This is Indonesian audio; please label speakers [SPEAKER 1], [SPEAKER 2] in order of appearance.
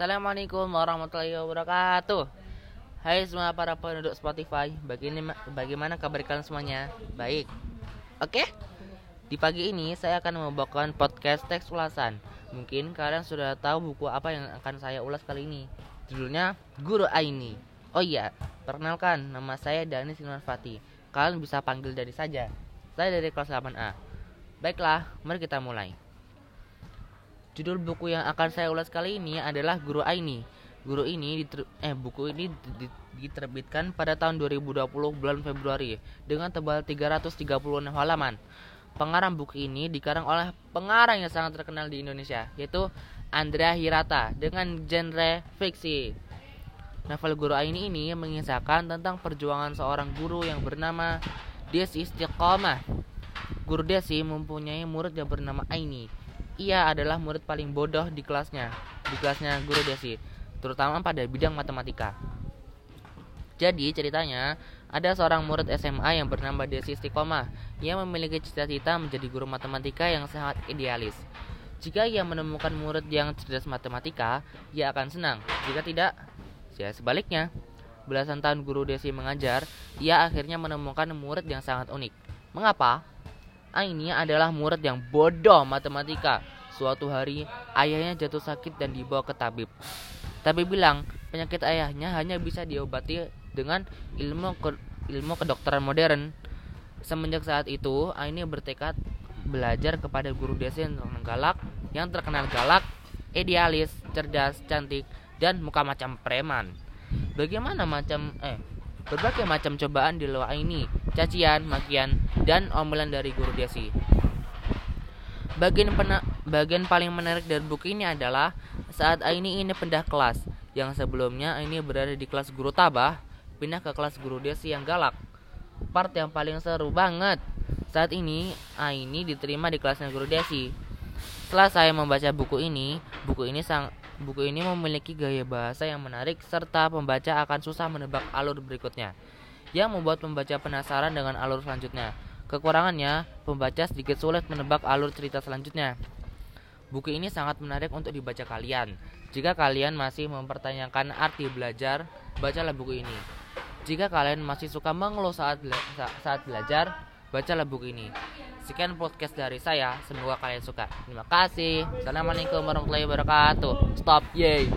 [SPEAKER 1] Assalamualaikum warahmatullahi wabarakatuh. Hai semua para penduduk Spotify Bagaimana, kabar kalian semuanya? Baik. Oke? Di pagi ini saya akan membawakan podcast teks ulasan. Mungkin kalian sudah tahu buku apa yang akan saya ulas kali ini. Judulnya Guru Aini. Oh iya, perkenalkan nama saya Dani Sinwanfati Kalian bisa panggil dari saja. Saya dari kelas 8A Baiklah, mari kita mulai Judul buku yang akan saya ulas kali ini adalah Guru Aini. Guru ini eh buku ini diterbitkan pada tahun 2020 bulan Februari dengan tebal 336 halaman. Pengarang buku ini dikarang oleh pengarang yang sangat terkenal di Indonesia yaitu Andrea Hirata dengan genre fiksi. Novel Guru Aini ini mengisahkan tentang perjuangan seorang guru yang bernama Desi Istiqomah. Guru Desi mempunyai murid yang bernama Aini ia adalah murid paling bodoh di kelasnya, di kelasnya guru Desi, terutama pada bidang matematika. Jadi ceritanya, ada seorang murid SMA yang bernama Desi Istiqomah. Ia memiliki cita-cita menjadi guru matematika yang sangat idealis. Jika ia menemukan murid yang cerdas matematika, ia akan senang. Jika tidak, ya sebaliknya. Belasan tahun guru Desi mengajar, ia akhirnya menemukan murid yang sangat unik. Mengapa? Aini adalah murid yang bodoh matematika. Suatu hari, ayahnya jatuh sakit dan dibawa ke tabib. Tabib bilang, penyakit ayahnya hanya bisa diobati dengan ilmu ke, ilmu kedokteran modern. Semenjak saat itu, Aini bertekad belajar kepada guru desa yang galak, yang terkenal galak, idealis, cerdas, cantik, dan muka macam preman. Bagaimana macam eh berbagai macam cobaan di luar ini, cacian, makian, dan omelan dari guru Desi. Bagian, pena, bagian paling menarik dari buku ini adalah saat Aini ini pindah kelas. Yang sebelumnya Aini berada di kelas guru Tabah, pindah ke kelas guru Desi yang galak. Part yang paling seru banget. Saat ini Aini diterima di kelasnya guru Desi. Setelah saya membaca buku ini, buku ini sang buku ini memiliki gaya bahasa yang menarik serta pembaca akan susah menebak alur berikutnya yang membuat pembaca penasaran dengan alur selanjutnya. Kekurangannya, pembaca sedikit sulit menebak alur cerita selanjutnya. Buku ini sangat menarik untuk dibaca kalian. Jika kalian masih mempertanyakan arti belajar, bacalah buku ini. Jika kalian masih suka mengeluh saat bela saat belajar, bacalah buku ini. Sekian podcast dari saya, semoga kalian suka. Terima kasih. Assalamualaikum warahmatullahi wabarakatuh. Stop, yay.